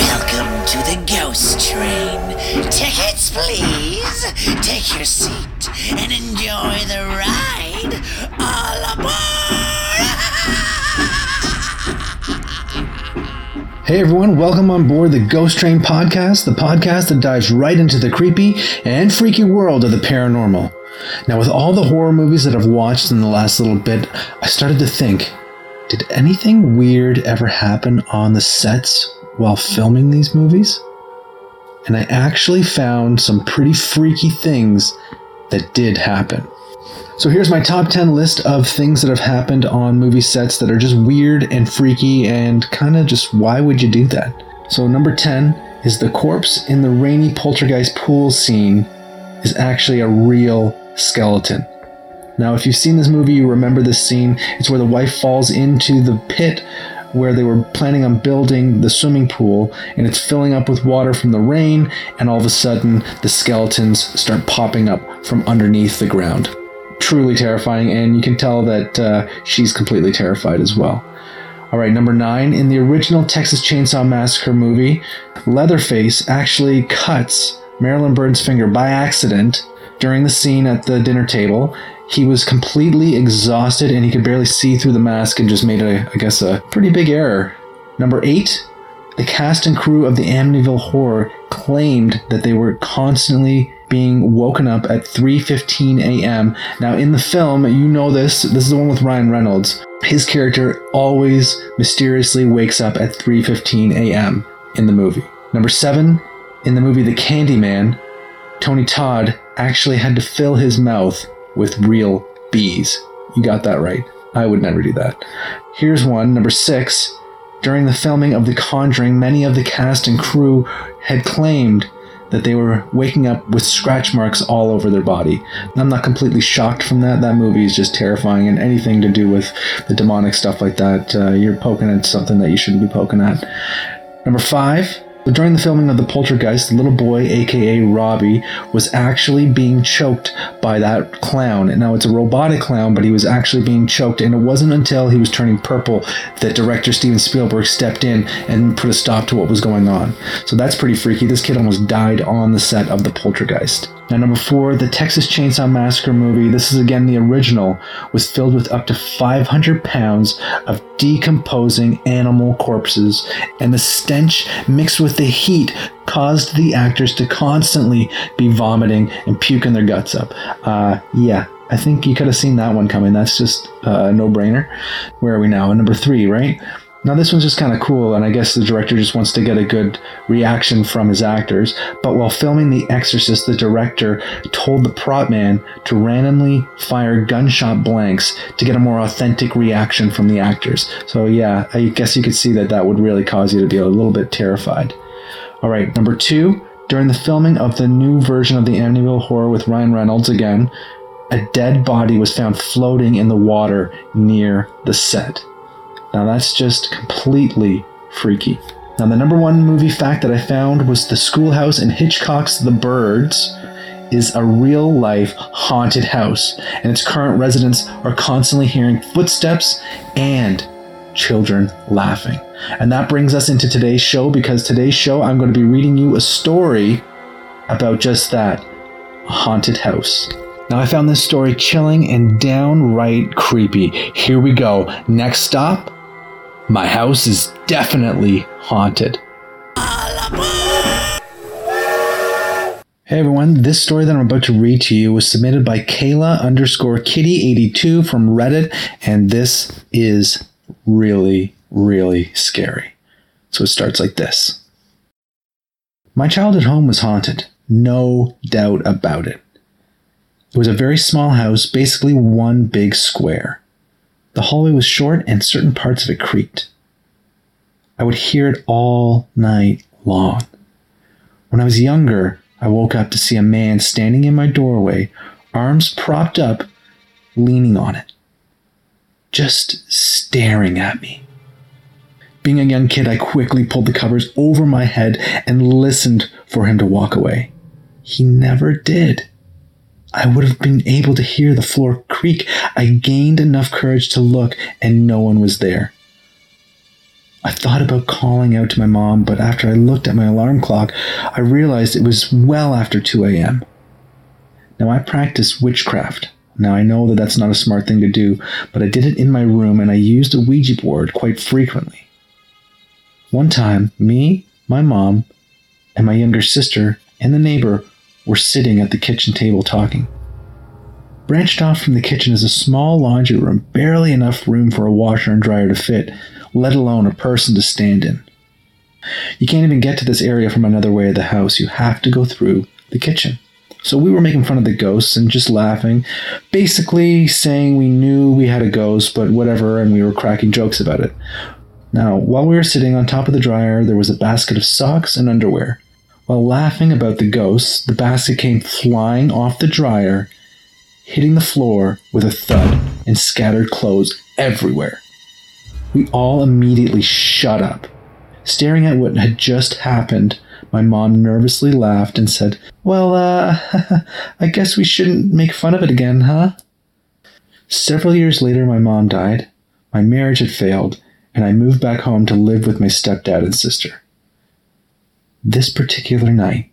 Welcome to the Ghost Train. Tickets, please. Take your seat and enjoy the ride. All aboard! Hey everyone, welcome on board the Ghost Train podcast, the podcast that dives right into the creepy and freaky world of the paranormal. Now, with all the horror movies that I've watched in the last little bit, I started to think did anything weird ever happen on the sets while filming these movies? And I actually found some pretty freaky things that did happen. So here's my top 10 list of things that have happened on movie sets that are just weird and freaky and kind of just why would you do that? So, number 10 is the corpse in the rainy poltergeist pool scene is actually a real skeleton. Now, if you've seen this movie, you remember this scene. It's where the wife falls into the pit where they were planning on building the swimming pool, and it's filling up with water from the rain, and all of a sudden, the skeletons start popping up from underneath the ground. Truly terrifying, and you can tell that uh, she's completely terrified as well. All right, number nine. In the original Texas Chainsaw Massacre movie, Leatherface actually cuts Marilyn Burns' finger by accident during the scene at the dinner table, he was completely exhausted and he could barely see through the mask and just made a, I guess, a pretty big error. Number eight, the cast and crew of the Amityville Horror claimed that they were constantly being woken up at 3:15 a.m. Now in the film, you know this, this is the one with Ryan Reynolds. His character always mysteriously wakes up at 3:15 a.m. in the movie. Number 7, in the movie The Candyman, Tony Todd actually had to fill his mouth with real bees. You got that right. I would never do that. Here's one, number six. During the filming of The Conjuring, many of the cast and crew had claimed that they were waking up with scratch marks all over their body. I'm not completely shocked from that. That movie is just terrifying, and anything to do with the demonic stuff like that, uh, you're poking at something that you shouldn't be poking at. Number five, but during the filming of The Poltergeist, the little boy, aka Robbie, was actually being choked by that clown. Now it's a robotic clown, but he was actually being choked, and it wasn't until he was turning purple that director Steven Spielberg stepped in and put a stop to what was going on. So that's pretty freaky. This kid almost died on the set of The Poltergeist. Now, number four, the Texas Chainsaw Massacre movie, this is again the original, was filled with up to 500 pounds of decomposing animal corpses, and the stench mixed with the heat caused the actors to constantly be vomiting and puking their guts up. Uh, yeah, I think you could have seen that one coming. That's just a no brainer. Where are we now? Number three, right? Now, this one's just kind of cool, and I guess the director just wants to get a good reaction from his actors. But while filming The Exorcist, the director told the prop man to randomly fire gunshot blanks to get a more authentic reaction from the actors. So, yeah, I guess you could see that that would really cause you to be a little bit terrified. All right, number two, during the filming of the new version of the Amityville Horror with Ryan Reynolds again, a dead body was found floating in the water near the set. Now that's just completely freaky. Now, the number one movie fact that I found was the schoolhouse in Hitchcock's The Birds is a real life haunted house, and its current residents are constantly hearing footsteps and children laughing. And that brings us into today's show because today's show I'm going to be reading you a story about just that a haunted house. Now, I found this story chilling and downright creepy. Here we go. Next stop my house is definitely haunted. Hey everyone, this story that I'm about to read to you was submitted by Kayla underscore kitty82 from Reddit, and this is really, really scary. So it starts like this My childhood home was haunted, no doubt about it. It was a very small house, basically one big square. The hallway was short and certain parts of it creaked. I would hear it all night long. When I was younger, I woke up to see a man standing in my doorway, arms propped up, leaning on it, just staring at me. Being a young kid, I quickly pulled the covers over my head and listened for him to walk away. He never did. I would have been able to hear the floor creak. I gained enough courage to look, and no one was there. I thought about calling out to my mom, but after I looked at my alarm clock, I realized it was well after 2 a.m. Now, I practice witchcraft. Now, I know that that's not a smart thing to do, but I did it in my room and I used a Ouija board quite frequently. One time, me, my mom, and my younger sister and the neighbor were sitting at the kitchen table talking. Branched off from the kitchen is a small laundry room, barely enough room for a washer and dryer to fit, let alone a person to stand in. You can't even get to this area from another way of the house. You have to go through the kitchen. So we were making fun of the ghosts and just laughing, basically saying we knew we had a ghost, but whatever, and we were cracking jokes about it. Now, while we were sitting on top of the dryer, there was a basket of socks and underwear. While laughing about the ghosts, the basket came flying off the dryer, hitting the floor with a thud and scattered clothes everywhere. We all immediately shut up. Staring at what had just happened, my mom nervously laughed and said, Well, uh, I guess we shouldn't make fun of it again, huh? Several years later, my mom died. My marriage had failed, and I moved back home to live with my stepdad and sister. This particular night,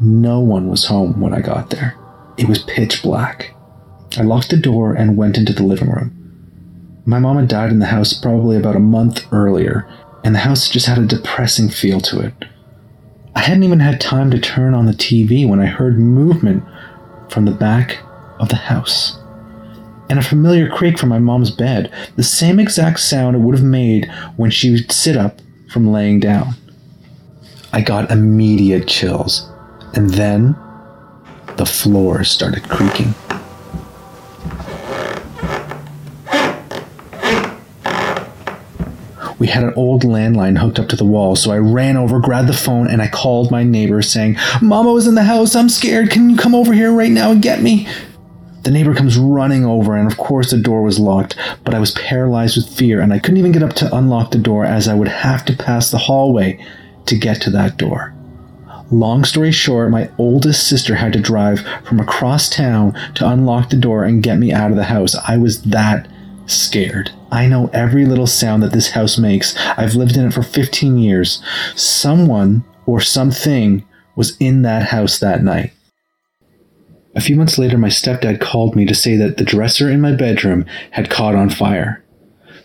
no one was home when I got there. It was pitch black. I locked the door and went into the living room. My mom had died in the house probably about a month earlier, and the house just had a depressing feel to it. I hadn't even had time to turn on the TV when I heard movement from the back of the house. And a familiar creak from my mom's bed, the same exact sound it would have made when she would sit up from laying down. I got immediate chills, and then the floor started creaking. We had an old landline hooked up to the wall, so I ran over, grabbed the phone, and I called my neighbor saying, Mama was in the house, I'm scared, can you come over here right now and get me? The neighbor comes running over, and of course the door was locked, but I was paralyzed with fear, and I couldn't even get up to unlock the door as I would have to pass the hallway to get to that door. Long story short, my oldest sister had to drive from across town to unlock the door and get me out of the house. I was that scared. I know every little sound that this house makes. I've lived in it for 15 years. Someone or something was in that house that night. A few months later, my stepdad called me to say that the dresser in my bedroom had caught on fire.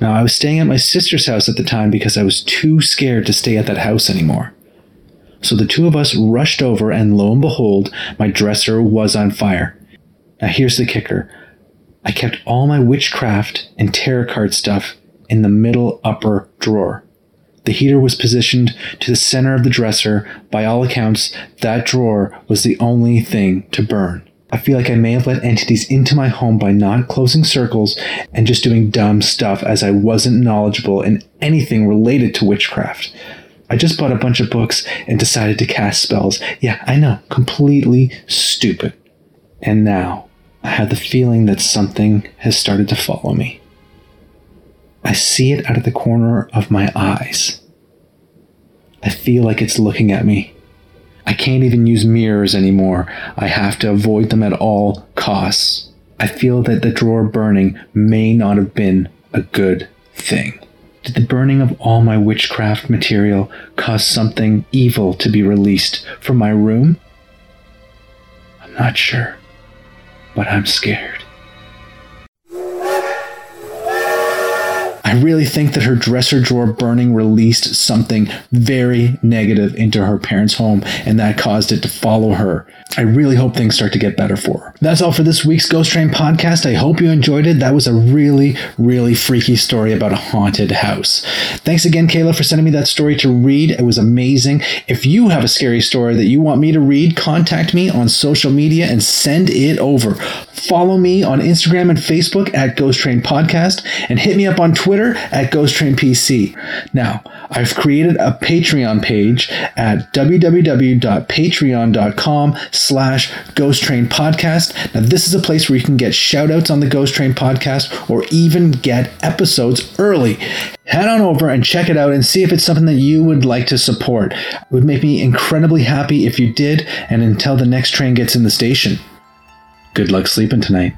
Now, I was staying at my sister's house at the time because I was too scared to stay at that house anymore. So the two of us rushed over, and lo and behold, my dresser was on fire. Now, here's the kicker I kept all my witchcraft and tarot card stuff in the middle upper drawer. The heater was positioned to the center of the dresser. By all accounts, that drawer was the only thing to burn. I feel like I may have let entities into my home by not closing circles and just doing dumb stuff as I wasn't knowledgeable in anything related to witchcraft. I just bought a bunch of books and decided to cast spells. Yeah, I know, completely stupid. And now, I have the feeling that something has started to follow me. I see it out of the corner of my eyes. I feel like it's looking at me. I can't even use mirrors anymore. I have to avoid them at all costs. I feel that the drawer burning may not have been a good thing. Did the burning of all my witchcraft material cause something evil to be released from my room? I'm not sure but I'm scared. Really think that her dresser drawer burning released something very negative into her parents' home, and that caused it to follow her. I really hope things start to get better for her. That's all for this week's Ghost Train podcast. I hope you enjoyed it. That was a really, really freaky story about a haunted house. Thanks again, Kayla, for sending me that story to read. It was amazing. If you have a scary story that you want me to read, contact me on social media and send it over. Follow me on Instagram and Facebook at Ghost Train Podcast and hit me up on Twitter at Ghost Train PC. Now, I've created a Patreon page at www.patreon.com slash Ghost Train Podcast. Now, this is a place where you can get shout outs on the Ghost Train Podcast or even get episodes early. Head on over and check it out and see if it's something that you would like to support. It would make me incredibly happy if you did, and until the next train gets in the station. Good luck sleeping tonight.